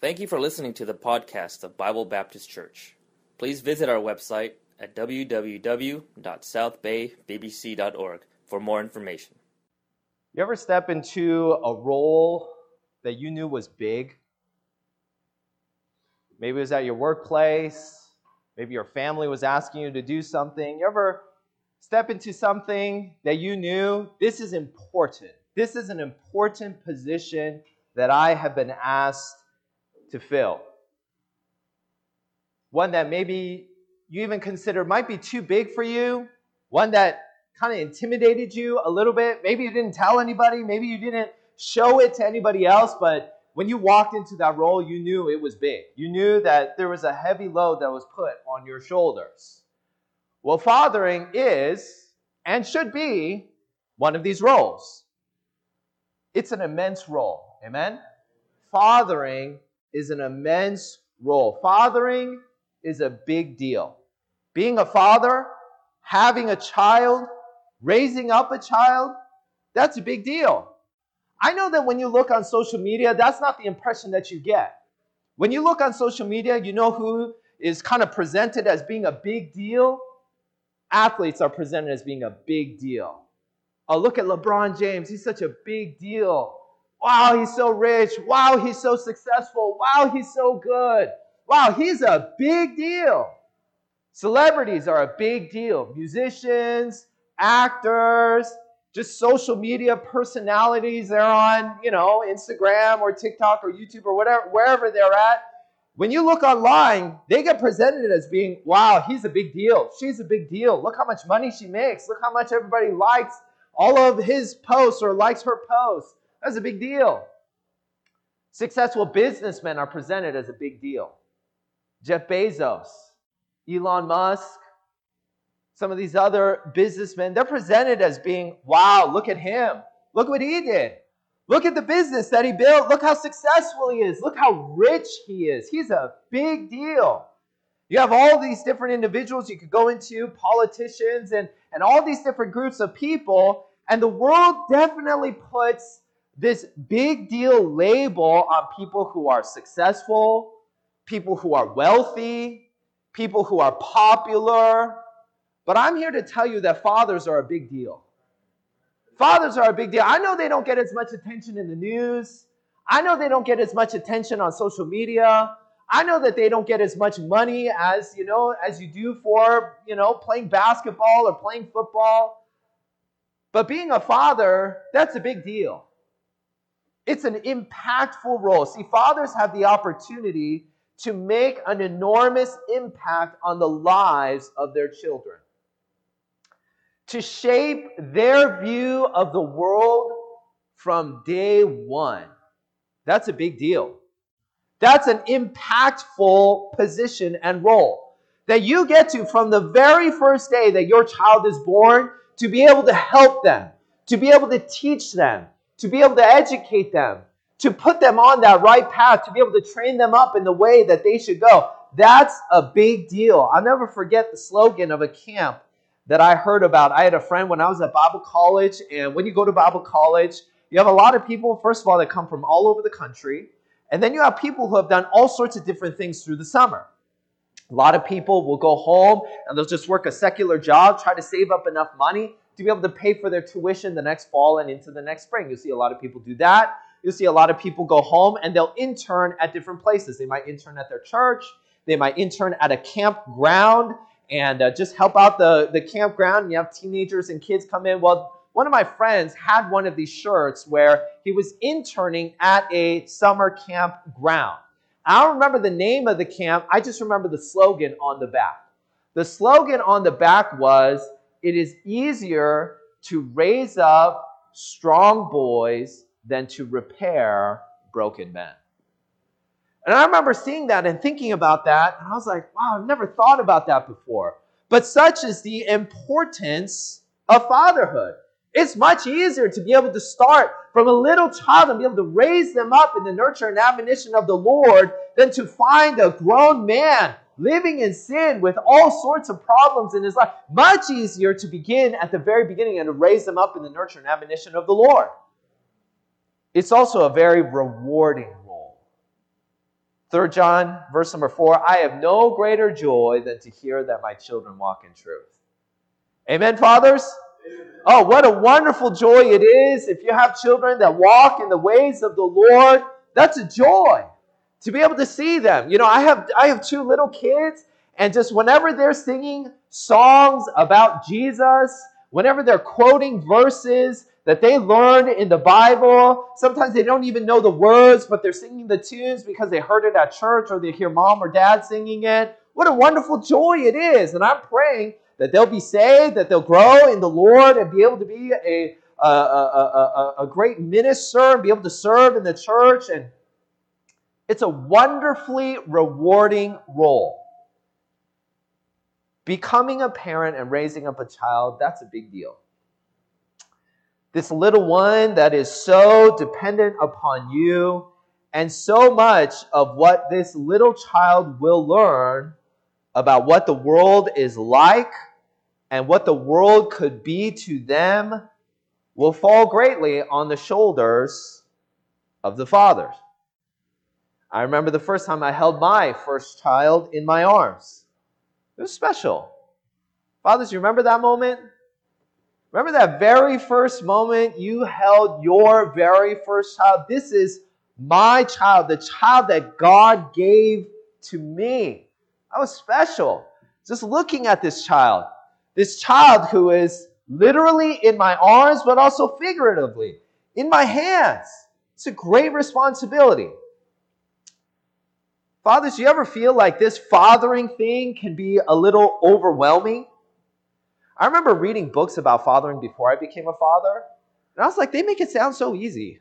Thank you for listening to the podcast of Bible Baptist Church. Please visit our website at www.southbaybbc.org for more information. You ever step into a role that you knew was big? Maybe it was at your workplace. Maybe your family was asking you to do something. You ever step into something that you knew this is important? This is an important position that I have been asked to fill. One that maybe you even consider might be too big for you, one that kind of intimidated you a little bit. Maybe you didn't tell anybody, maybe you didn't show it to anybody else, but when you walked into that role, you knew it was big. You knew that there was a heavy load that was put on your shoulders. Well, fathering is and should be one of these roles. It's an immense role. Amen? Fathering is an immense role. Fathering is a big deal. Being a father, having a child, raising up a child, that's a big deal. I know that when you look on social media, that's not the impression that you get. When you look on social media, you know who is kind of presented as being a big deal? Athletes are presented as being a big deal. Oh, look at LeBron James. He's such a big deal. Wow, he's so rich. Wow, he's so successful. Wow, he's so good. Wow, he's a big deal. Celebrities are a big deal. Musicians, actors, just social media personalities. They're on, you know, Instagram or TikTok or YouTube or whatever, wherever they're at. When you look online, they get presented as being, wow, he's a big deal. She's a big deal. Look how much money she makes. Look how much everybody likes all of his posts or likes her posts. That's a big deal. Successful businessmen are presented as a big deal. Jeff Bezos, Elon Musk, some of these other businessmen, they're presented as being, wow, look at him. Look what he did. Look at the business that he built. Look how successful he is. Look how rich he is. He's a big deal. You have all these different individuals you could go into, politicians, and, and all these different groups of people. And the world definitely puts this big deal label on people who are successful, people who are wealthy, people who are popular. But I'm here to tell you that fathers are a big deal. Fathers are a big deal. I know they don't get as much attention in the news. I know they don't get as much attention on social media. I know that they don't get as much money as, you know, as you do for, you know, playing basketball or playing football. But being a father, that's a big deal. It's an impactful role. See, fathers have the opportunity to make an enormous impact on the lives of their children, to shape their view of the world from day one. That's a big deal. That's an impactful position and role that you get to from the very first day that your child is born to be able to help them, to be able to teach them, to be able to educate them, to put them on that right path, to be able to train them up in the way that they should go. That's a big deal. I'll never forget the slogan of a camp that I heard about. I had a friend when I was at Bible college, and when you go to Bible college, you have a lot of people, first of all, that come from all over the country, and then you have people who have done all sorts of different things through the summer. A lot of people will go home and they'll just work a secular job, try to save up enough money to be able to pay for their tuition the next fall and into the next spring. You'll see a lot of people do that. You'll see a lot of people go home and they'll intern at different places. They might intern at their church, they might intern at a campground and uh, just help out the, the campground. And you have teenagers and kids come in. Well, one of my friends had one of these shirts where he was interning at a summer campground. I don't remember the name of the camp, I just remember the slogan on the back. The slogan on the back was it is easier to raise up strong boys than to repair broken men. And I remember seeing that and thinking about that, and I was like, wow, I've never thought about that before. But such is the importance of fatherhood. It's much easier to be able to start from a little child and be able to raise them up in the nurture and admonition of the Lord than to find a grown man living in sin with all sorts of problems in his life. Much easier to begin at the very beginning and to raise them up in the nurture and admonition of the Lord. It's also a very rewarding role. 3 John, verse number 4 I have no greater joy than to hear that my children walk in truth. Amen, fathers? Oh, what a wonderful joy it is if you have children that walk in the ways of the Lord. That's a joy to be able to see them. You know, I have I have two little kids and just whenever they're singing songs about Jesus, whenever they're quoting verses that they learned in the Bible, sometimes they don't even know the words, but they're singing the tunes because they heard it at church or they hear mom or dad singing it. What a wonderful joy it is. And I'm praying that they'll be saved, that they'll grow in the Lord and be able to be a, a, a, a, a great minister and be able to serve in the church. And it's a wonderfully rewarding role. Becoming a parent and raising up a child, that's a big deal. This little one that is so dependent upon you, and so much of what this little child will learn about what the world is like and what the world could be to them will fall greatly on the shoulders of the fathers. I remember the first time I held my first child in my arms. It was special. Fathers, you remember that moment? Remember that very first moment you held your very first child? This is my child, the child that God gave to me. That was special. Just looking at this child this child who is literally in my arms, but also figuratively in my hands. It's a great responsibility. Fathers, do you ever feel like this fathering thing can be a little overwhelming? I remember reading books about fathering before I became a father, and I was like, they make it sound so easy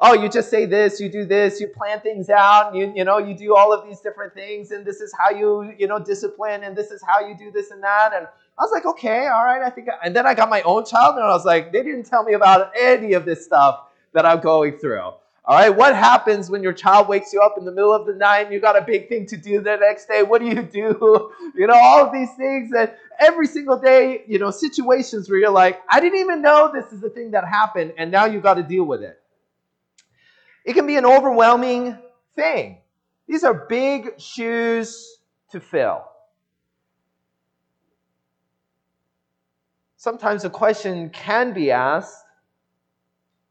oh, you just say this, you do this, you plan things out, you, you know, you do all of these different things, and this is how you, you know, discipline, and this is how you do this and that. And I was like, okay, all right, I think. I, and then I got my own child, and I was like, they didn't tell me about any of this stuff that I'm going through. All right, what happens when your child wakes you up in the middle of the night and you got a big thing to do the next day? What do you do? You know, all of these things and every single day, you know, situations where you're like, I didn't even know this is a thing that happened, and now you got to deal with it. It can be an overwhelming thing. These are big shoes to fill. Sometimes a question can be asked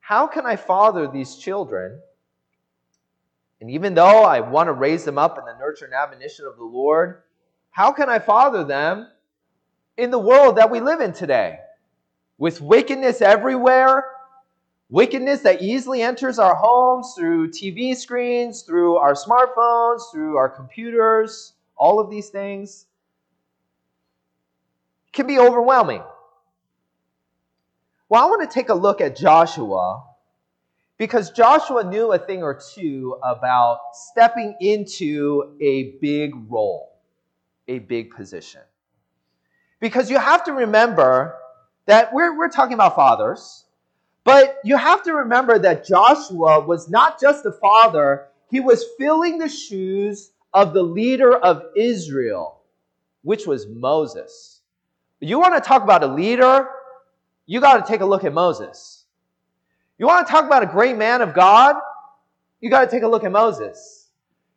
how can I father these children? And even though I want to raise them up in the nurture and admonition of the Lord, how can I father them in the world that we live in today? With wickedness everywhere, Wickedness that easily enters our homes through TV screens, through our smartphones, through our computers, all of these things can be overwhelming. Well, I want to take a look at Joshua because Joshua knew a thing or two about stepping into a big role, a big position. Because you have to remember that we're, we're talking about fathers, but you have to remember that Joshua was not just a father, he was filling the shoes of the leader of Israel, which was Moses. You want to talk about a leader? You got to take a look at Moses. You want to talk about a great man of God? You got to take a look at Moses.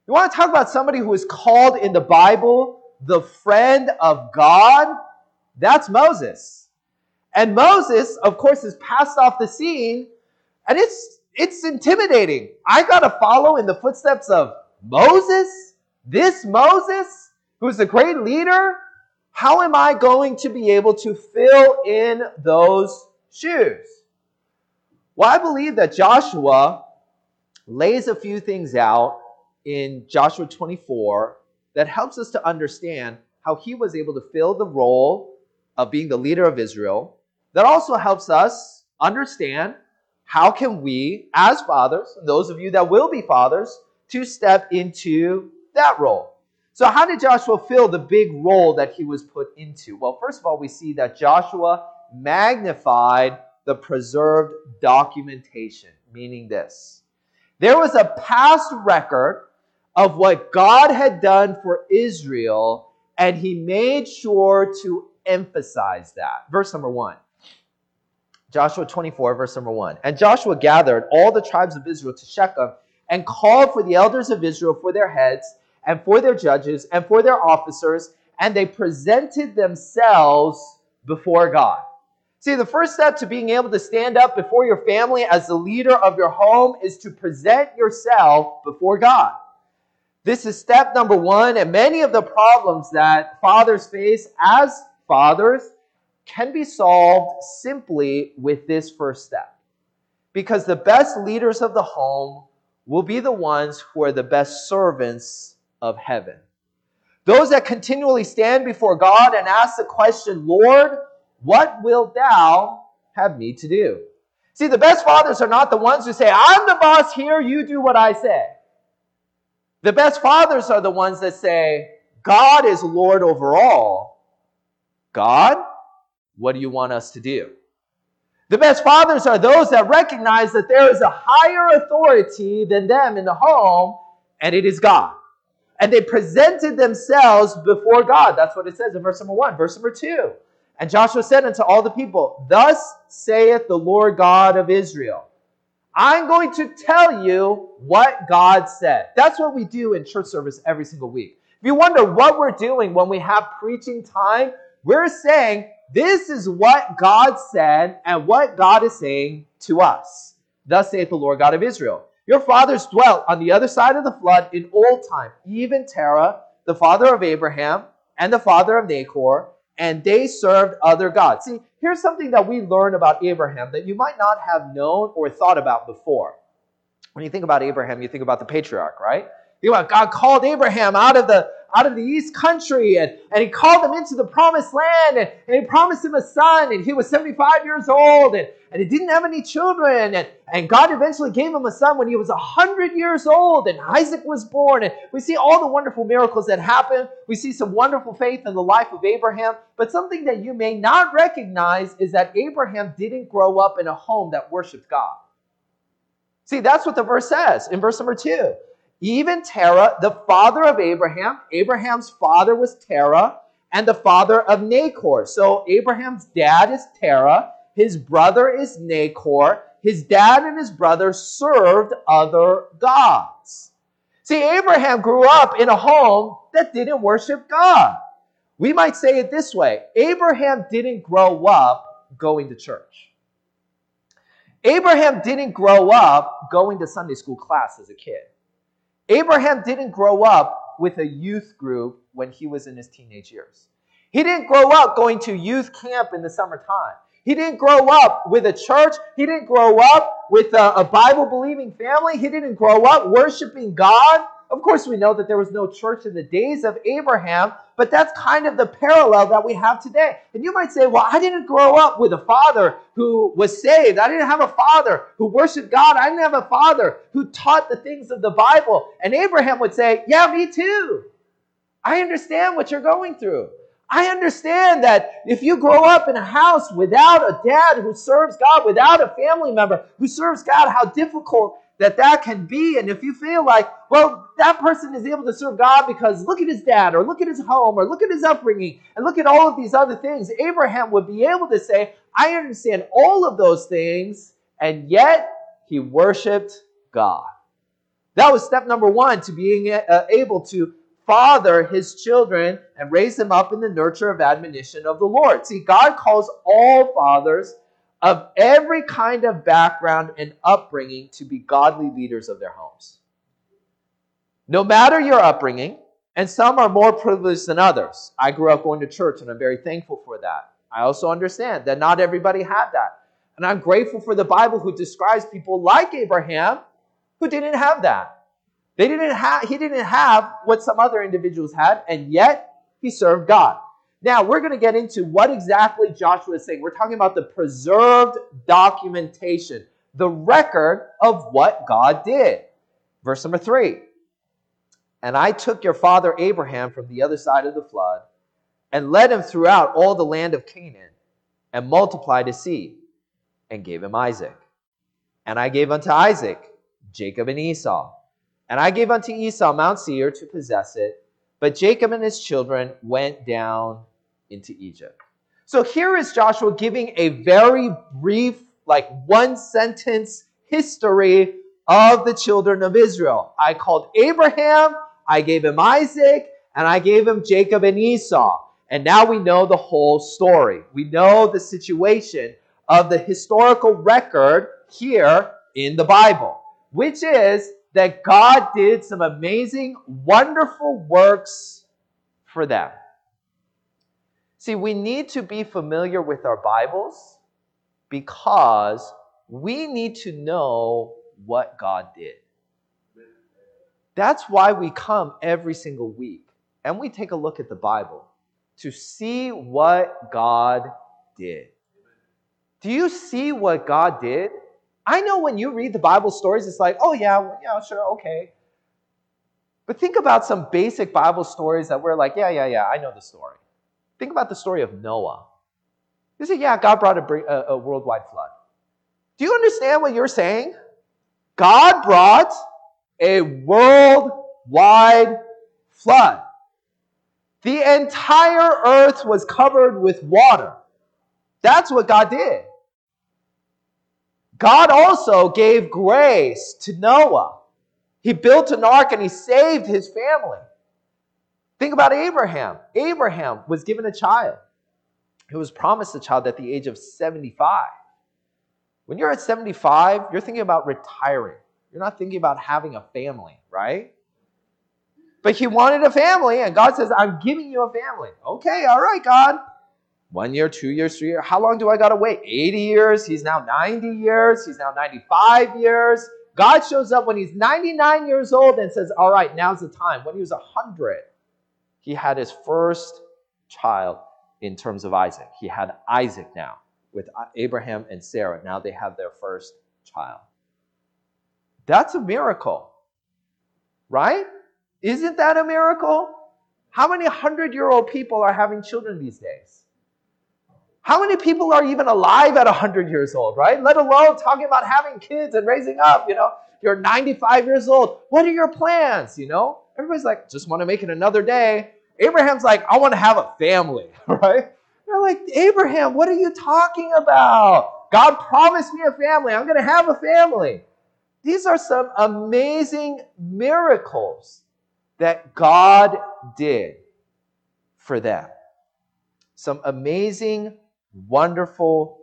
You want to talk about somebody who is called in the Bible the friend of God? That's Moses. And Moses, of course, is passed off the scene, and it's it's intimidating. I gotta follow in the footsteps of Moses, this Moses, who's a great leader. How am I going to be able to fill in those shoes? Well, I believe that Joshua lays a few things out in Joshua 24 that helps us to understand how he was able to fill the role of being the leader of Israel that also helps us understand how can we, as fathers, those of you that will be fathers, to step into that role. So, how did Joshua fill the big role that he was put into? Well, first of all, we see that Joshua magnified the preserved documentation, meaning this. There was a past record of what God had done for Israel, and he made sure to emphasize that. Verse number one Joshua 24, verse number 1. And Joshua gathered all the tribes of Israel to Shechem and called for the elders of Israel for their heads and for their judges and for their officers, and they presented themselves before God. See, the first step to being able to stand up before your family as the leader of your home is to present yourself before God. This is step number one, and many of the problems that fathers face as fathers can be solved simply with this first step. Because the best leaders of the home will be the ones who are the best servants of heaven. Those that continually stand before God and ask the question, Lord, what wilt thou have me to do? See, the best fathers are not the ones who say, I'm the boss here, you do what I say. The best fathers are the ones that say, God is Lord over all. God, what do you want us to do? The best fathers are those that recognize that there is a higher authority than them in the home, and it is God. And they presented themselves before God. That's what it says in verse number one. Verse number two. And Joshua said unto all the people, Thus saith the Lord God of Israel. I'm going to tell you what God said. That's what we do in church service every single week. If you wonder what we're doing when we have preaching time, we're saying, This is what God said and what God is saying to us. Thus saith the Lord God of Israel. Your fathers dwelt on the other side of the flood in old time, even Terah, the father of Abraham, and the father of Nahor, and they served other gods. See, here's something that we learn about Abraham that you might not have known or thought about before. When you think about Abraham, you think about the patriarch, right? You know, God called Abraham out of the out of the east country and, and he called him into the promised land and, and he promised him a son and he was 75 years old and, and he didn't have any children and, and God eventually gave him a son when he was 100 years old and Isaac was born and we see all the wonderful miracles that happen. We see some wonderful faith in the life of Abraham, but something that you may not recognize is that Abraham didn't grow up in a home that worshiped God. See, that's what the verse says in verse number two. Even Terah, the father of Abraham, Abraham's father was Terah, and the father of Nahor. So Abraham's dad is Terah, his brother is Nahor. His dad and his brother served other gods. See, Abraham grew up in a home that didn't worship God. We might say it this way Abraham didn't grow up going to church. Abraham didn't grow up going to Sunday school class as a kid. Abraham didn't grow up with a youth group when he was in his teenage years. He didn't grow up going to youth camp in the summertime. He didn't grow up with a church. He didn't grow up with a, a Bible believing family. He didn't grow up worshiping God. Of course, we know that there was no church in the days of Abraham, but that's kind of the parallel that we have today. And you might say, well, I didn't grow up with a father who was saved. I didn't have a father who worshiped God. I didn't have a father who taught the things of the Bible. And Abraham would say, yeah, me too. I understand what you're going through. I understand that if you grow up in a house without a dad who serves God, without a family member who serves God, how difficult that that can be. And if you feel like, well, that person is able to serve God because look at his dad, or look at his home, or look at his upbringing, and look at all of these other things, Abraham would be able to say, I understand all of those things, and yet he worshiped God. That was step number one to being uh, able to father his children and raise them up in the nurture of admonition of the Lord. See, God calls all fathers of every kind of background and upbringing to be godly leaders of their homes. No matter your upbringing, and some are more privileged than others. I grew up going to church, and I'm very thankful for that. I also understand that not everybody had that. And I'm grateful for the Bible who describes people like Abraham who didn't have that. They didn't have, he didn't have what some other individuals had, and yet he served God. Now, we're going to get into what exactly Joshua is saying. We're talking about the preserved documentation, the record of what God did. Verse number three And I took your father Abraham from the other side of the flood and led him throughout all the land of Canaan and multiplied his seed and gave him Isaac. And I gave unto Isaac Jacob and Esau. And I gave unto Esau Mount Seir to possess it but Jacob and his children went down into Egypt. So here is Joshua giving a very brief, like one sentence history of the children of Israel. I called Abraham, I gave him Isaac, and I gave him Jacob and Esau. And now we know the whole story. We know the situation of the historical record here in the Bible, which is that God did some amazing, wonderful works for them. See, we need to be familiar with our Bibles because we need to know what God did. That's why we come every single week and we take a look at the Bible to see what God did. Do you see what God did? I know when you read the Bible stories, it's like, oh, yeah, yeah, sure, okay. But think about some basic Bible stories that we're like, yeah, yeah, yeah, I know the story. Think about the story of Noah. You say, yeah, God brought a, a, a worldwide flood. Do you understand what you're saying? God brought a worldwide flood. The entire earth was covered with water. That's what God did. God also gave grace to Noah. He built an ark and he saved his family. Think about Abraham. Abraham was given a child. He was promised a child at the age of 75. When you're at 75, you're thinking about retiring. You're not thinking about having a family, right? But he wanted a family, and God says, I'm giving you a family. Okay, all right, God. One year, two years, three years. How long do I got to wait? 80 years. He's now 90 years. He's now 95 years. God shows up when he's 99 years old and says, All right, now's the time. When he was 100, he had his first child in terms of Isaac. He had Isaac now with Abraham and Sarah. Now they have their first child. That's a miracle, right? Isn't that a miracle? How many hundred year old people are having children these days? How many people are even alive at 100 years old, right? Let alone talking about having kids and raising up, you know? You're 95 years old. What are your plans, you know? Everybody's like, just want to make it another day. Abraham's like, I want to have a family, right? They're like, Abraham, what are you talking about? God promised me a family. I'm going to have a family. These are some amazing miracles that God did for them. Some amazing, wonderful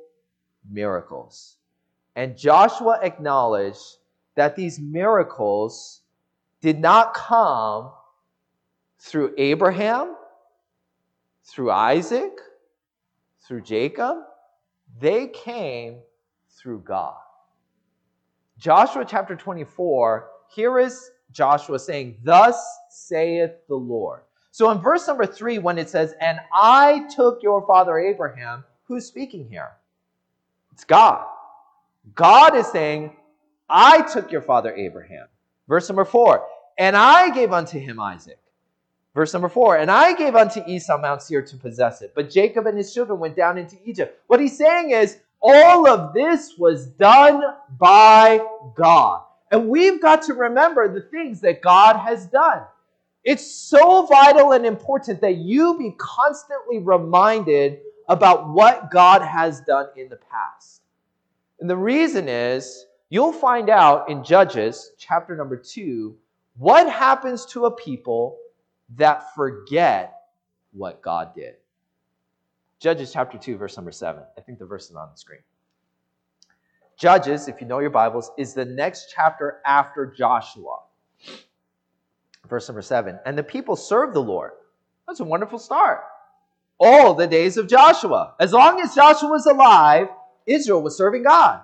miracles. And Joshua acknowledged that these miracles did not come through Abraham, through Isaac, through Jacob, they came through God. Joshua chapter 24, here is Joshua saying, Thus saith the Lord. So in verse number three, when it says, And I took your father Abraham, who's speaking here? It's God. God is saying, I took your father Abraham. Verse number four, And I gave unto him Isaac. Verse number four, and I gave unto Esau Mount Seir to possess it, but Jacob and his children went down into Egypt. What he's saying is, all of this was done by God. And we've got to remember the things that God has done. It's so vital and important that you be constantly reminded about what God has done in the past. And the reason is, you'll find out in Judges chapter number two what happens to a people that forget what God did. Judges chapter 2, verse number 7. I think the verse is on the screen. Judges, if you know your Bibles, is the next chapter after Joshua. Verse number 7. And the people served the Lord. That's a wonderful start. All the days of Joshua. As long as Joshua was alive, Israel was serving God.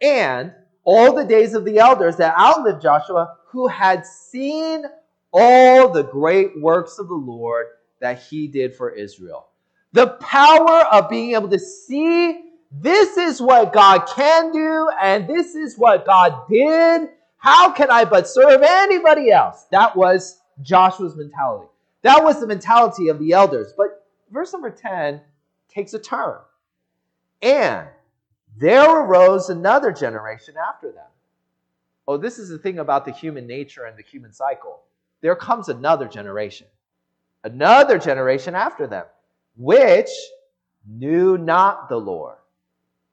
And all the days of the elders that outlived Joshua, who had seen all the great works of the Lord that he did for Israel. The power of being able to see this is what God can do and this is what God did. How can I but serve anybody else? That was Joshua's mentality. That was the mentality of the elders. But verse number 10 takes a turn. And there arose another generation after them. Oh, this is the thing about the human nature and the human cycle there comes another generation, another generation after them, which knew not the Lord,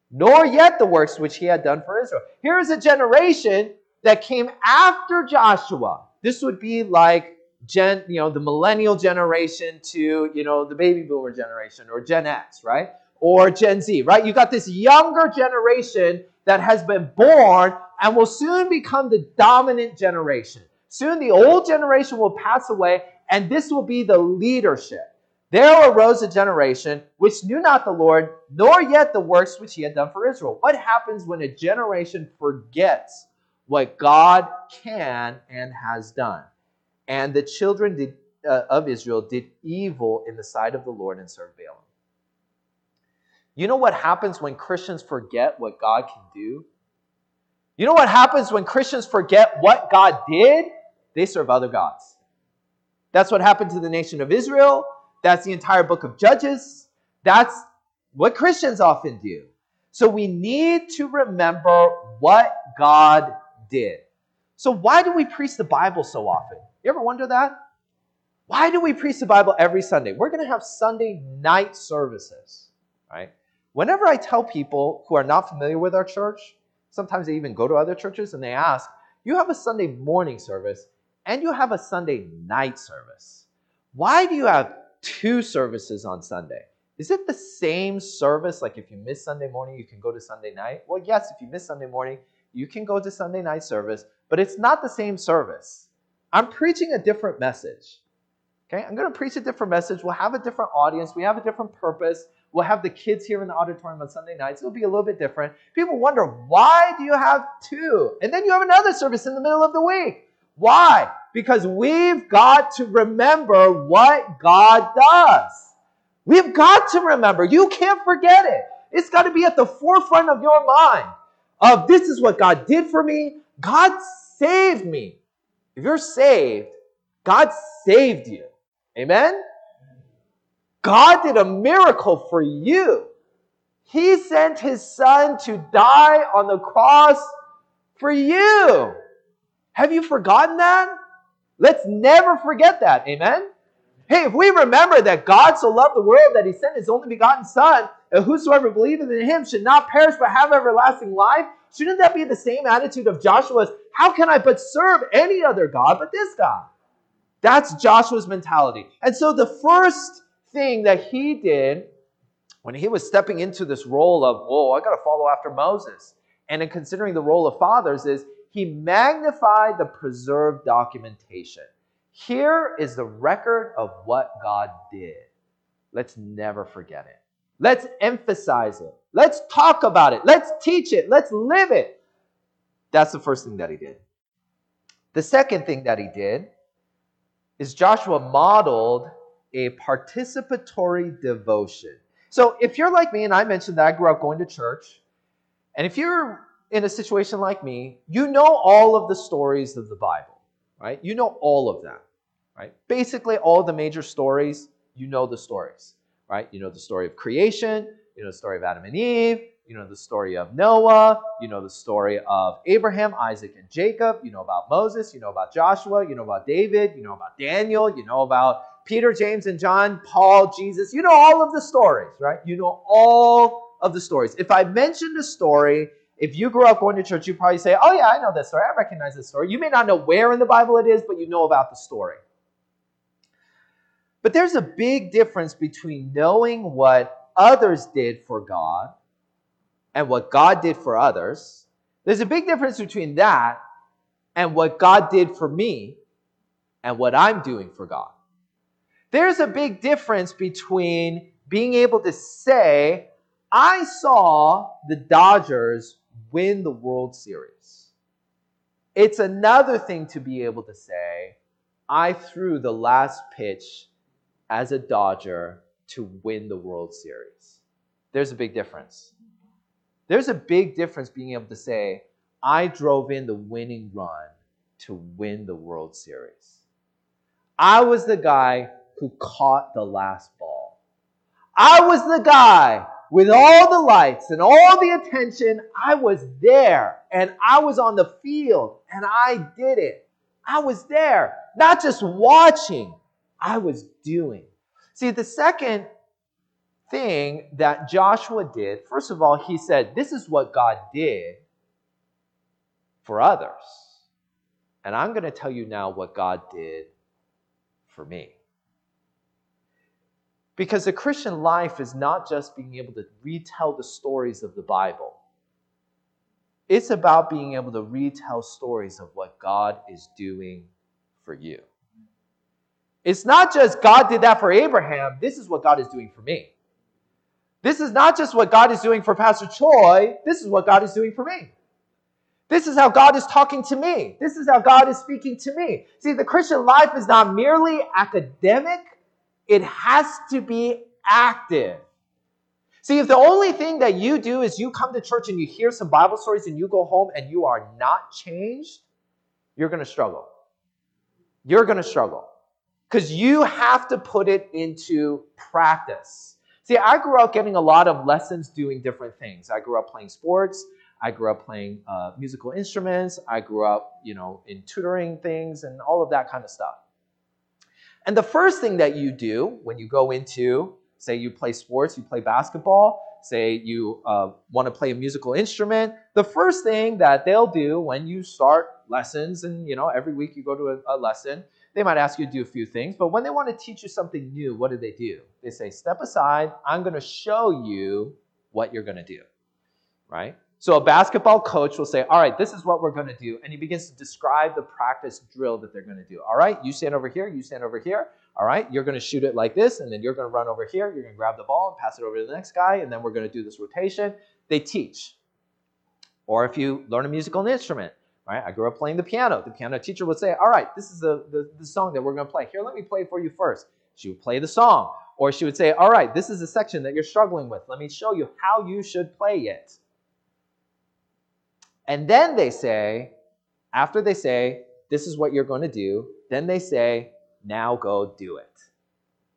nor yet the works which he had done for Israel. Here is a generation that came after Joshua. This would be like Gen, you know, the millennial generation to, you know, the baby boomer generation or Gen X, right? Or Gen Z, right? You got this younger generation that has been born and will soon become the dominant generation. Soon the old generation will pass away, and this will be the leadership. There arose a generation which knew not the Lord, nor yet the works which he had done for Israel. What happens when a generation forgets what God can and has done? And the children did, uh, of Israel did evil in the sight of the Lord and served Baalim. You know what happens when Christians forget what God can do? You know what happens when Christians forget what God did? They serve other gods. That's what happened to the nation of Israel. That's the entire book of Judges. That's what Christians often do. So we need to remember what God did. So, why do we preach the Bible so often? You ever wonder that? Why do we preach the Bible every Sunday? We're going to have Sunday night services, right? Whenever I tell people who are not familiar with our church, sometimes they even go to other churches and they ask, You have a Sunday morning service and you have a Sunday night service. Why do you have two services on Sunday? Is it the same service? Like if you miss Sunday morning, you can go to Sunday night? Well, yes, if you miss Sunday morning, you can go to Sunday night service, but it's not the same service. I'm preaching a different message. Okay, I'm going to preach a different message. We'll have a different audience. We have a different purpose. We'll have the kids here in the auditorium on Sunday nights. It'll be a little bit different. People wonder, why do you have two? And then you have another service in the middle of the week. Why? Because we've got to remember what God does. We've got to remember. You can't forget it. It's got to be at the forefront of your mind of this is what God did for me. God saved me. If you're saved, God saved you. Amen? God did a miracle for you. He sent his son to die on the cross for you. Have you forgotten that? Let's never forget that. Amen? Hey, if we remember that God so loved the world that he sent his only begotten Son, and whosoever believeth in him should not perish but have everlasting life, shouldn't that be the same attitude of Joshua's? How can I but serve any other God but this God? That's Joshua's mentality. And so the first thing that he did when he was stepping into this role of, whoa, I got to follow after Moses, and in considering the role of fathers, is he magnified the preserved documentation. Here is the record of what God did. Let's never forget it. Let's emphasize it. Let's talk about it. Let's teach it. Let's live it. That's the first thing that he did. The second thing that he did is Joshua modeled a participatory devotion. So if you're like me, and I mentioned that I grew up going to church, and if you're in a situation like me, you know all of the stories of the Bible, right? You know all of them, right? Basically, all the major stories, you know the stories, right? You know the story of creation, you know the story of Adam and Eve, you know the story of Noah, you know the story of Abraham, Isaac, and Jacob, you know about Moses, you know about Joshua, you know about David, you know about Daniel, you know about Peter, James, and John, Paul, Jesus. You know all of the stories, right? You know all of the stories. If I mentioned a story, if you grew up going to church, you probably say, Oh, yeah, I know this story. I recognize this story. You may not know where in the Bible it is, but you know about the story. But there's a big difference between knowing what others did for God and what God did for others. There's a big difference between that and what God did for me and what I'm doing for God. There's a big difference between being able to say, I saw the Dodgers win the World Series. It's another thing to be able to say, I threw the last pitch as a Dodger to win the World Series. There's a big difference. There's a big difference being able to say, I drove in the winning run to win the World Series. I was the guy who caught the last ball. I was the guy with all the lights and all the attention. I was there and I was on the field and I did it. I was there, not just watching, I was doing. See, the second thing that Joshua did, first of all, he said, This is what God did for others. And I'm going to tell you now what God did for me. Because the Christian life is not just being able to retell the stories of the Bible, it's about being able to retell stories of what God is doing for you. It's not just God did that for Abraham, this is what God is doing for me. This is not just what God is doing for Pastor Choi, this is what God is doing for me. This is how God is talking to me. This is how God is speaking to me. See, the Christian life is not merely academic, it has to be active. See, if the only thing that you do is you come to church and you hear some Bible stories and you go home and you are not changed, you're going to struggle. You're going to struggle because you have to put it into practice. See, I grew up getting a lot of lessons doing different things. I grew up playing sports. I grew up playing uh, musical instruments. I grew up, you know, in tutoring things and all of that kind of stuff. And the first thing that you do when you go into, say, you play sports, you play basketball, say you uh, want to play a musical instrument, the first thing that they'll do when you start lessons, and you know, every week you go to a, a lesson, they might ask you to do a few things. But when they want to teach you something new, what do they do? They say, "Step aside. I'm going to show you what you're going to do." Right? So a basketball coach will say, All right, this is what we're going to do. And he begins to describe the practice drill that they're going to do. All right, you stand over here, you stand over here. All right, you're going to shoot it like this, and then you're going to run over here. You're going to grab the ball and pass it over to the next guy, and then we're going to do this rotation. They teach. Or if you learn a musical instrument, right? I grew up playing the piano. The piano teacher would say, All right, this is the, the, the song that we're going to play. Here, let me play for you first. She would play the song. Or she would say, All right, this is a section that you're struggling with. Let me show you how you should play it. And then they say, after they say, this is what you're going to do, then they say, now go do it.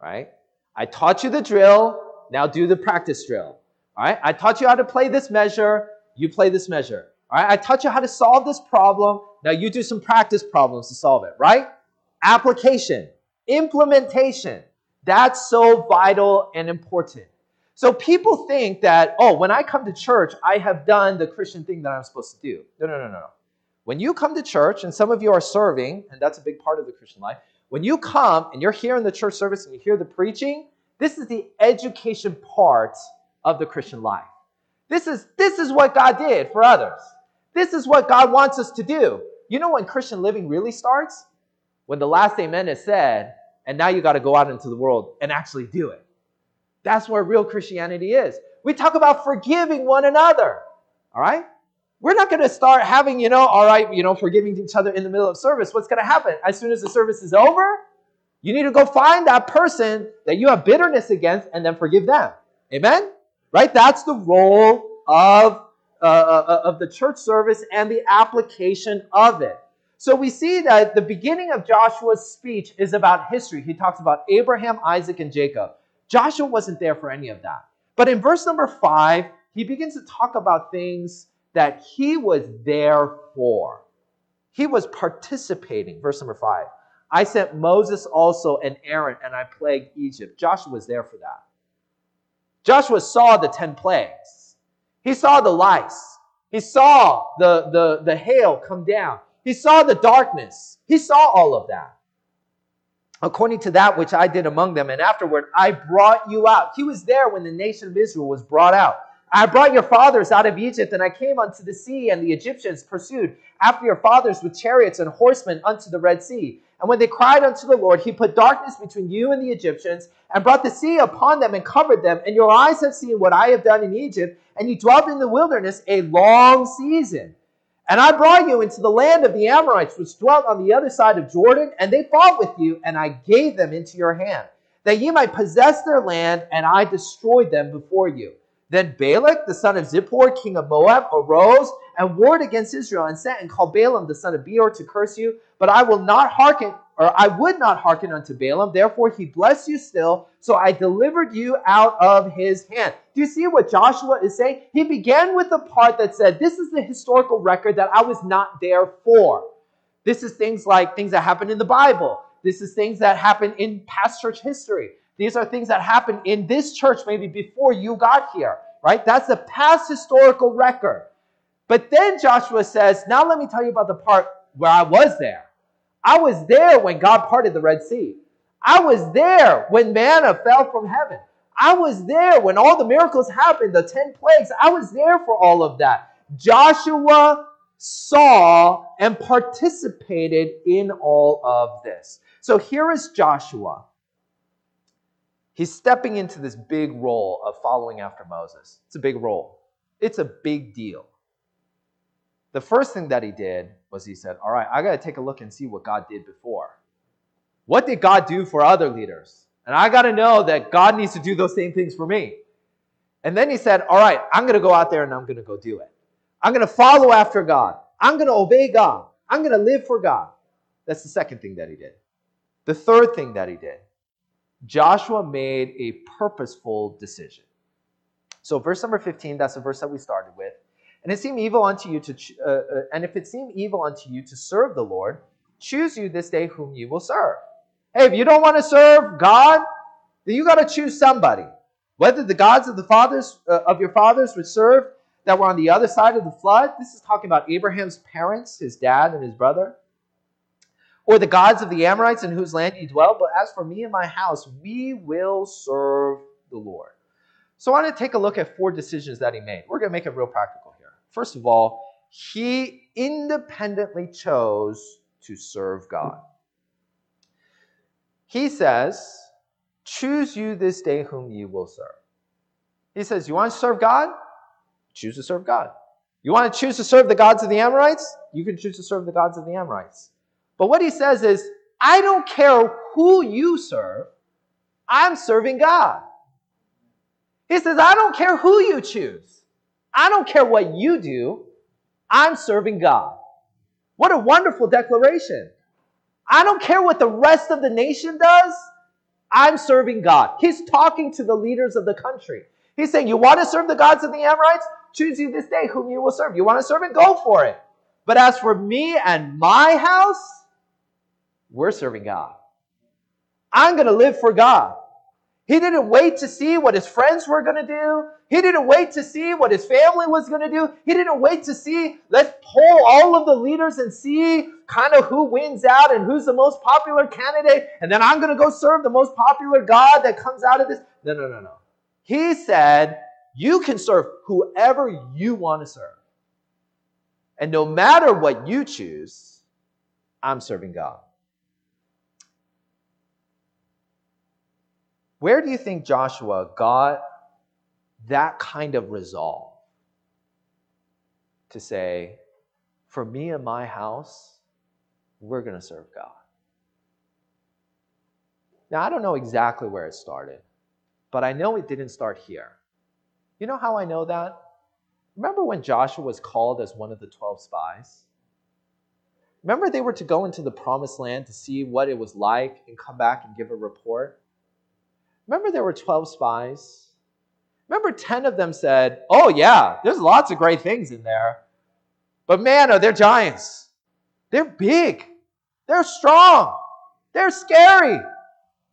Right? I taught you the drill, now do the practice drill. All right? I taught you how to play this measure, you play this measure. All right? I taught you how to solve this problem, now you do some practice problems to solve it, right? Application, implementation. That's so vital and important. So people think that, oh, when I come to church, I have done the Christian thing that I'm supposed to do. No, no, no, no, no. When you come to church, and some of you are serving, and that's a big part of the Christian life, when you come and you're here in the church service and you hear the preaching, this is the education part of the Christian life. This is, this is what God did for others. This is what God wants us to do. You know when Christian living really starts? When the last amen is said, and now you got to go out into the world and actually do it. That's where real Christianity is. We talk about forgiving one another. All right? We're not going to start having, you know, all right, you know, forgiving each other in the middle of service. What's going to happen? As soon as the service is over, you need to go find that person that you have bitterness against and then forgive them. Amen? Right? That's the role of, uh, uh of the church service and the application of it. So we see that the beginning of Joshua's speech is about history. He talks about Abraham, Isaac, and Jacob. Joshua wasn't there for any of that. But in verse number five, he begins to talk about things that he was there for. He was participating. Verse number five. I sent Moses also and Aaron, and I plagued Egypt. Joshua was there for that. Joshua saw the 10 plagues. He saw the lice. He saw the, the, the hail come down. He saw the darkness. He saw all of that according to that which I did among them. And afterward, I brought you out. He was there when the nation of Israel was brought out. I brought your fathers out of Egypt, and I came unto the sea, and the Egyptians pursued after your fathers with chariots and horsemen unto the Red Sea. And when they cried unto the Lord, he put darkness between you and the Egyptians, and brought the sea upon them and covered them. And your eyes have seen what I have done in Egypt, and you dwelt in the wilderness a long season. And I brought you into the land of the Amorites, which dwelt on the other side of Jordan, and they fought with you, and I gave them into your hand, that ye might possess their land, and I destroyed them before you. Then Balak, the son of Zippor, king of Moab, arose and warred against Israel, and sent and called Balaam, the son of Beor, to curse you. But I will not hearken or I would not hearken unto Balaam. Therefore he blessed you still. So I delivered you out of his hand. Do you see what Joshua is saying? He began with the part that said, This is the historical record that I was not there for. This is things like things that happen in the Bible. This is things that happen in past church history. These are things that happened in this church maybe before you got here, right? That's the past historical record. But then Joshua says, Now let me tell you about the part where I was there. I was there when God parted the Red Sea. I was there when manna fell from heaven. I was there when all the miracles happened, the 10 plagues. I was there for all of that. Joshua saw and participated in all of this. So here is Joshua. He's stepping into this big role of following after Moses. It's a big role, it's a big deal. The first thing that he did was he said, All right, I got to take a look and see what God did before. What did God do for other leaders? And I got to know that God needs to do those same things for me. And then he said, All right, I'm going to go out there and I'm going to go do it. I'm going to follow after God. I'm going to obey God. I'm going to live for God. That's the second thing that he did. The third thing that he did, Joshua made a purposeful decision. So, verse number 15, that's the verse that we started with. And it seemed evil unto you to, uh, uh, and if it seem evil unto you to serve the Lord, choose you this day whom you will serve. Hey, if you don't want to serve God, then you got to choose somebody. Whether the gods of the fathers uh, of your fathers were served that were on the other side of the flood. This is talking about Abraham's parents, his dad and his brother. Or the gods of the Amorites in whose land you dwell. But as for me and my house, we will serve the Lord. So I want to take a look at four decisions that he made. We're going to make it real practical. First of all, he independently chose to serve God. He says, Choose you this day whom you will serve. He says, You want to serve God? choose to serve God. You want to choose to serve the gods of the Amorites? You can choose to serve the gods of the Amorites. But what he says is, I don't care who you serve, I'm serving God. He says, I don't care who you choose. I don't care what you do. I'm serving God. What a wonderful declaration. I don't care what the rest of the nation does. I'm serving God. He's talking to the leaders of the country. He's saying, You want to serve the gods of the Amorites? Choose you this day whom you will serve. You want to serve it? Go for it. But as for me and my house, we're serving God. I'm going to live for God. He didn't wait to see what his friends were going to do. He didn't wait to see what his family was going to do. He didn't wait to see, let's poll all of the leaders and see kind of who wins out and who's the most popular candidate. And then I'm going to go serve the most popular God that comes out of this. No, no, no, no. He said, you can serve whoever you want to serve. And no matter what you choose, I'm serving God. Where do you think Joshua got that kind of resolve to say, for me and my house, we're going to serve God? Now, I don't know exactly where it started, but I know it didn't start here. You know how I know that? Remember when Joshua was called as one of the 12 spies? Remember they were to go into the promised land to see what it was like and come back and give a report? Remember there were 12 spies? Remember 10 of them said, Oh, yeah, there's lots of great things in there. But man, are they giants. They're big. They're strong. They're scary.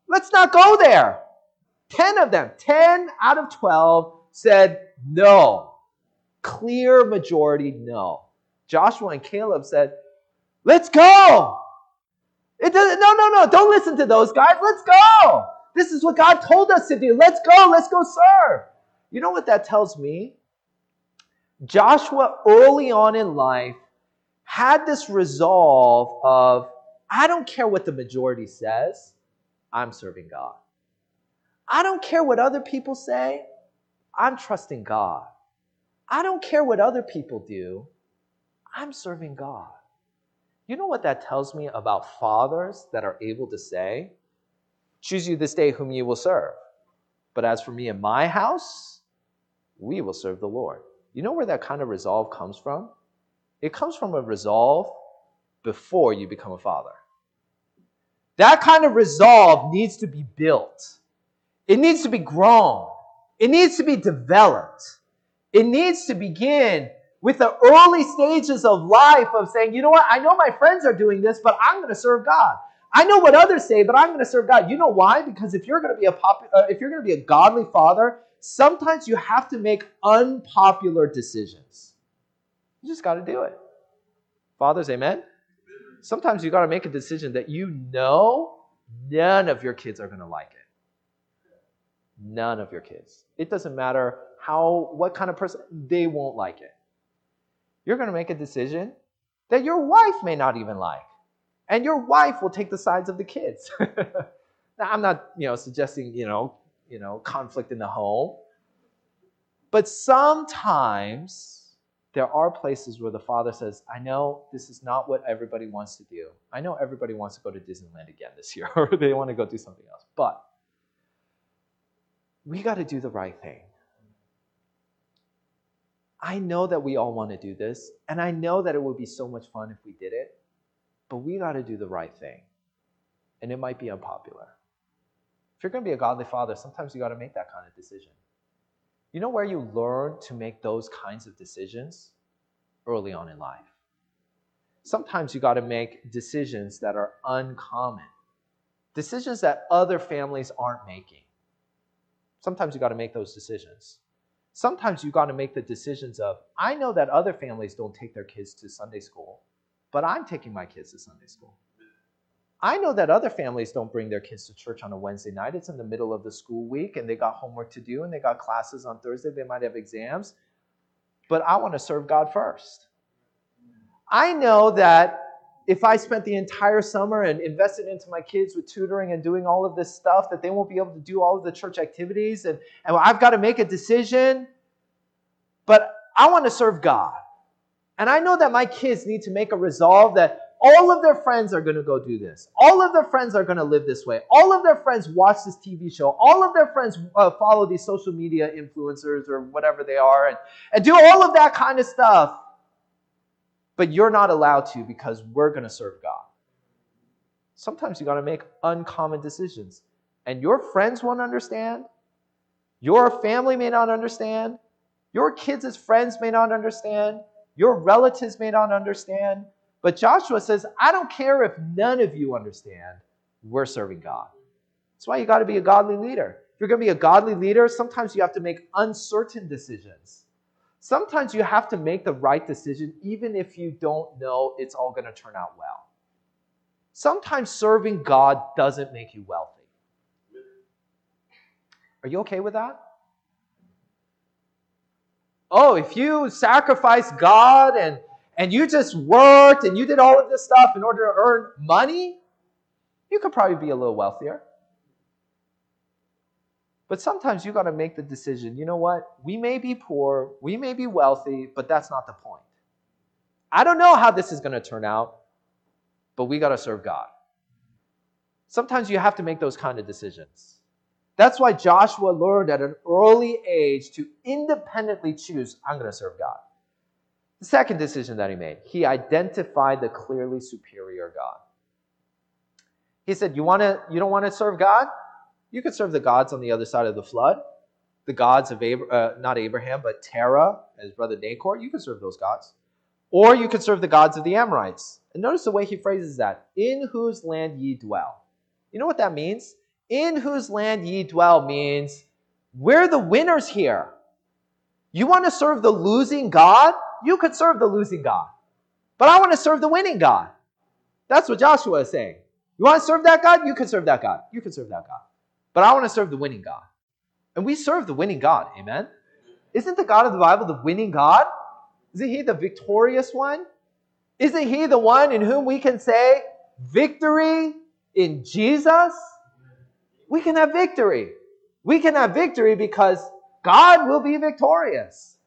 Let's not go there. 10 of them, 10 out of 12 said no. Clear majority, no. Joshua and Caleb said, let's go. It doesn't, no, no, no, don't listen to those guys. Let's go. This is what God told us to do. Let's go. Let's go serve. You know what that tells me? Joshua, early on in life, had this resolve of, I don't care what the majority says, I'm serving God. I don't care what other people say, I'm trusting God. I don't care what other people do. I'm serving God. You know what that tells me about fathers that are able to say, Choose you this day whom you will serve. But as for me and my house, we will serve the Lord. You know where that kind of resolve comes from? It comes from a resolve before you become a father. That kind of resolve needs to be built, it needs to be grown. It needs to be developed. It needs to begin with the early stages of life of saying, you know what, I know my friends are doing this, but I'm going to serve God. I know what others say, but I'm going to serve God. You know why? Because if you're going to be a pop- uh, if you're going to be a godly father, sometimes you have to make unpopular decisions. You just got to do it. Fathers, amen. Sometimes you got to make a decision that you know none of your kids are going to like it. None of your kids. It doesn't matter how what kind of person they won't like it. You're going to make a decision that your wife may not even like. And your wife will take the sides of the kids. now, I'm not, you know, suggesting, you know, you know, conflict in the home. But sometimes there are places where the father says, I know this is not what everybody wants to do. I know everybody wants to go to Disneyland again this year, or they want to go do something else. But we got to do the right thing. I know that we all want to do this, and I know that it would be so much fun if we did it, but we got to do the right thing. And it might be unpopular. If you're going to be a godly father, sometimes you got to make that kind of decision. You know where you learn to make those kinds of decisions? Early on in life. Sometimes you got to make decisions that are uncommon, decisions that other families aren't making. Sometimes you got to make those decisions. Sometimes you got to make the decisions of, I know that other families don't take their kids to Sunday school, but I'm taking my kids to Sunday school. I know that other families don't bring their kids to church on a Wednesday night. It's in the middle of the school week and they got homework to do and they got classes on Thursday. They might have exams. But I want to serve God first. I know that if I spent the entire summer and invested into my kids with tutoring and doing all of this stuff, that they won't be able to do all of the church activities. And, and I've got to make a decision. But I want to serve God. And I know that my kids need to make a resolve that all of their friends are going to go do this. All of their friends are going to live this way. All of their friends watch this TV show. All of their friends uh, follow these social media influencers or whatever they are and, and do all of that kind of stuff. But you're not allowed to because we're going to serve God. Sometimes you got to make uncommon decisions. And your friends won't understand. Your family may not understand. Your kids' friends may not understand. Your relatives may not understand. But Joshua says, I don't care if none of you understand, we're serving God. That's why you got to be a godly leader. If you're going to be a godly leader, sometimes you have to make uncertain decisions. Sometimes you have to make the right decision, even if you don't know it's all going to turn out well. Sometimes serving God doesn't make you wealthy. Are you okay with that? Oh, if you sacrifice God and and you just worked and you did all of this stuff in order to earn money, you could probably be a little wealthier. But sometimes you got to make the decision you know what? We may be poor, we may be wealthy, but that's not the point. I don't know how this is going to turn out, but we got to serve God. Sometimes you have to make those kind of decisions. That's why Joshua learned at an early age to independently choose I'm going to serve God. The second decision that he made, he identified the clearly superior God. He said, "You want to you don't want to serve God? You could serve the gods on the other side of the flood, the gods of Abra- uh, not Abraham, but Terah, his brother Nahor. You could serve those gods, or you could serve the gods of the Amorites. And notice the way he phrases that: "In whose land ye dwell." You know what that means? In whose land ye dwell means we're the winners here. You want to serve the losing God? you could serve the losing God. But I want to serve the winning God. That's what Joshua is saying. You want to serve that God? You can serve that God. You can serve that God. But I want to serve the winning God. And we serve the winning God. Amen? Isn't the God of the Bible the winning God? Isn't he the victorious one? Isn't he the one in whom we can say, victory in Jesus? We can have victory. We can have victory because God will be victorious.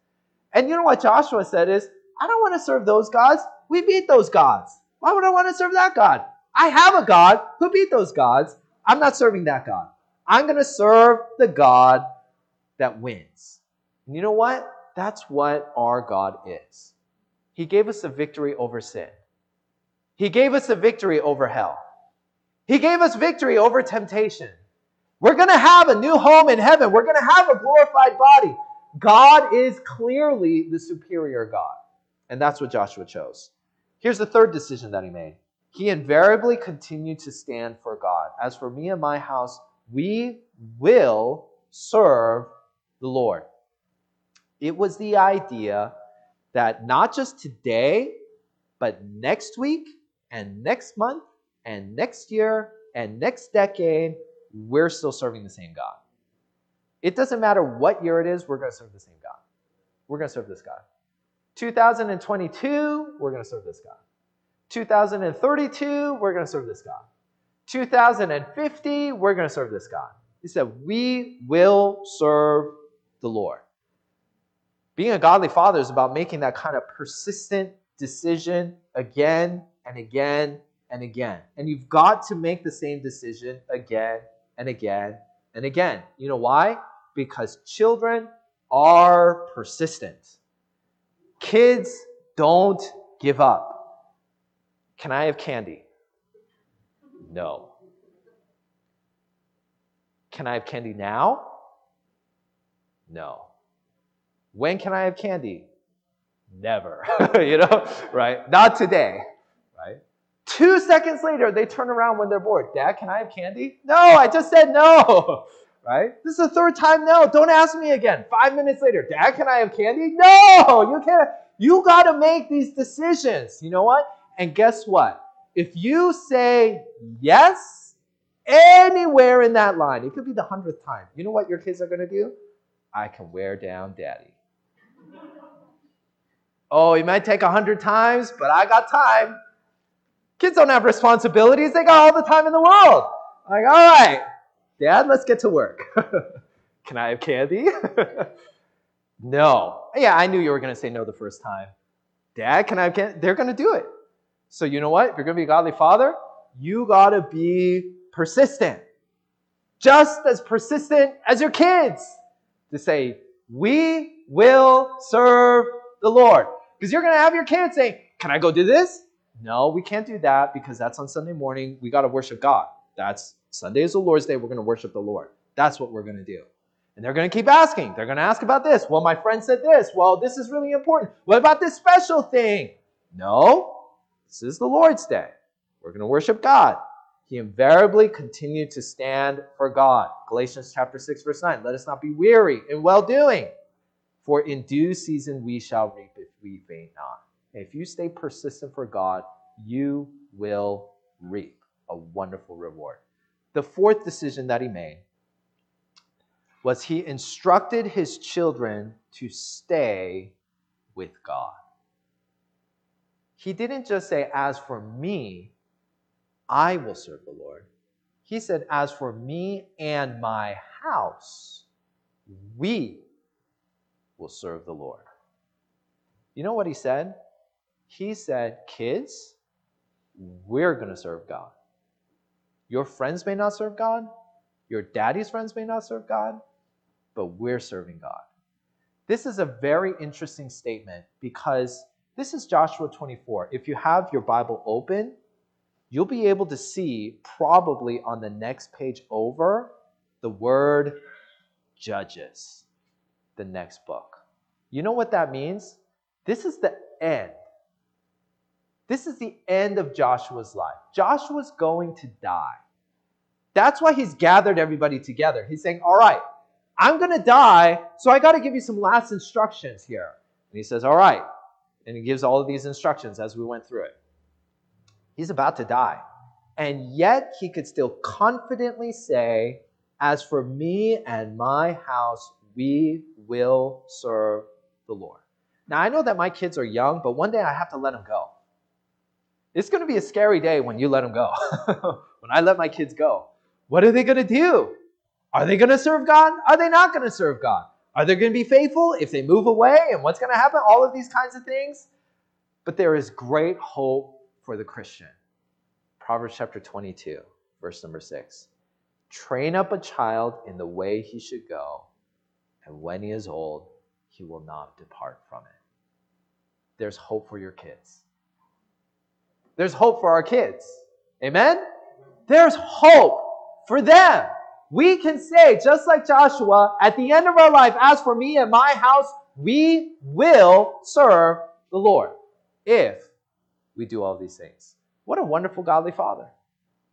And you know what Joshua said is, I don't want to serve those gods. We beat those gods. Why would I want to serve that God? I have a God who beat those gods. I'm not serving that God. I'm going to serve the God that wins. And you know what? That's what our God is. He gave us a victory over sin. He gave us a victory over hell. He gave us victory over temptation. We're going to have a new home in heaven. We're going to have a glorified body. God is clearly the superior God. And that's what Joshua chose. Here's the third decision that he made. He invariably continued to stand for God. As for me and my house, we will serve the Lord. It was the idea that not just today, but next week and next month and next year and next decade, we're still serving the same God. It doesn't matter what year it is, we're going to serve the same God. We're going to serve this God. 2022, we're going to serve this God. 2032, we're going to serve this God. 2050, we're going to serve this God. He said, We will serve the Lord. Being a godly father is about making that kind of persistent decision again and again and again. And you've got to make the same decision again and again and again. You know why? Because children are persistent. Kids don't give up. Can I have candy? No. Can I have candy now? No. When can I have candy? Never. you know, right? Not today? Two seconds later, they turn around when they're bored. Dad, can I have candy? No, I just said no. Right? This is the third time no. Don't ask me again. Five minutes later, Dad, can I have candy? No, you can't. You got to make these decisions. You know what? And guess what? If you say yes anywhere in that line, it could be the hundredth time. You know what your kids are going to do? I can wear down daddy. Oh, it might take a hundred times, but I got time. Kids don't have responsibilities. They got all the time in the world. Like, all right, dad, let's get to work. Can I have candy? no. Yeah, I knew you were going to say no the first time. Dad, can I have candy? They're going to do it. So, you know what? If you're going to be a godly father, you got to be persistent. Just as persistent as your kids to say, We will serve the Lord. Because you're going to have your kids saying, Can I go do this? No, we can't do that because that's on Sunday morning. We got to worship God. That's Sunday is the Lord's day. We're going to worship the Lord. That's what we're going to do. And they're going to keep asking. They're going to ask about this. Well, my friend said this. Well, this is really important. What about this special thing? No, this is the Lord's day. We're going to worship God. He invariably continued to stand for God. Galatians chapter 6, verse 9. Let us not be weary in well doing, for in due season we shall reap if we faint not. If you stay persistent for God, you will reap a wonderful reward. The fourth decision that he made was he instructed his children to stay with God. He didn't just say, As for me, I will serve the Lord. He said, As for me and my house, we will serve the Lord. You know what he said? He said, Kids, we're going to serve God. Your friends may not serve God, your daddy's friends may not serve God, but we're serving God. This is a very interesting statement because this is Joshua 24. If you have your Bible open, you'll be able to see probably on the next page over the word judges, the next book. You know what that means? This is the end. This is the end of Joshua's life. Joshua's going to die. That's why he's gathered everybody together. He's saying, All right, I'm going to die, so I got to give you some last instructions here. And he says, All right. And he gives all of these instructions as we went through it. He's about to die. And yet he could still confidently say, As for me and my house, we will serve the Lord. Now, I know that my kids are young, but one day I have to let them go. It's going to be a scary day when you let them go. when I let my kids go, what are they going to do? Are they going to serve God? Are they not going to serve God? Are they going to be faithful if they move away? And what's going to happen? All of these kinds of things. But there is great hope for the Christian. Proverbs chapter 22, verse number 6. Train up a child in the way he should go, and when he is old, he will not depart from it. There's hope for your kids. There's hope for our kids. Amen? There's hope for them. We can say, just like Joshua, at the end of our life, as for me and my house, we will serve the Lord if we do all these things. What a wonderful godly father.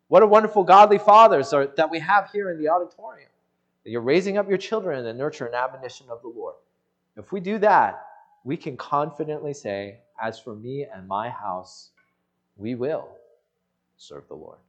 What a wonderful godly fathers are, that we have here in the auditorium. That you're raising up your children in the nurture and admonition of the Lord. If we do that, we can confidently say, As for me and my house, we will serve the Lord.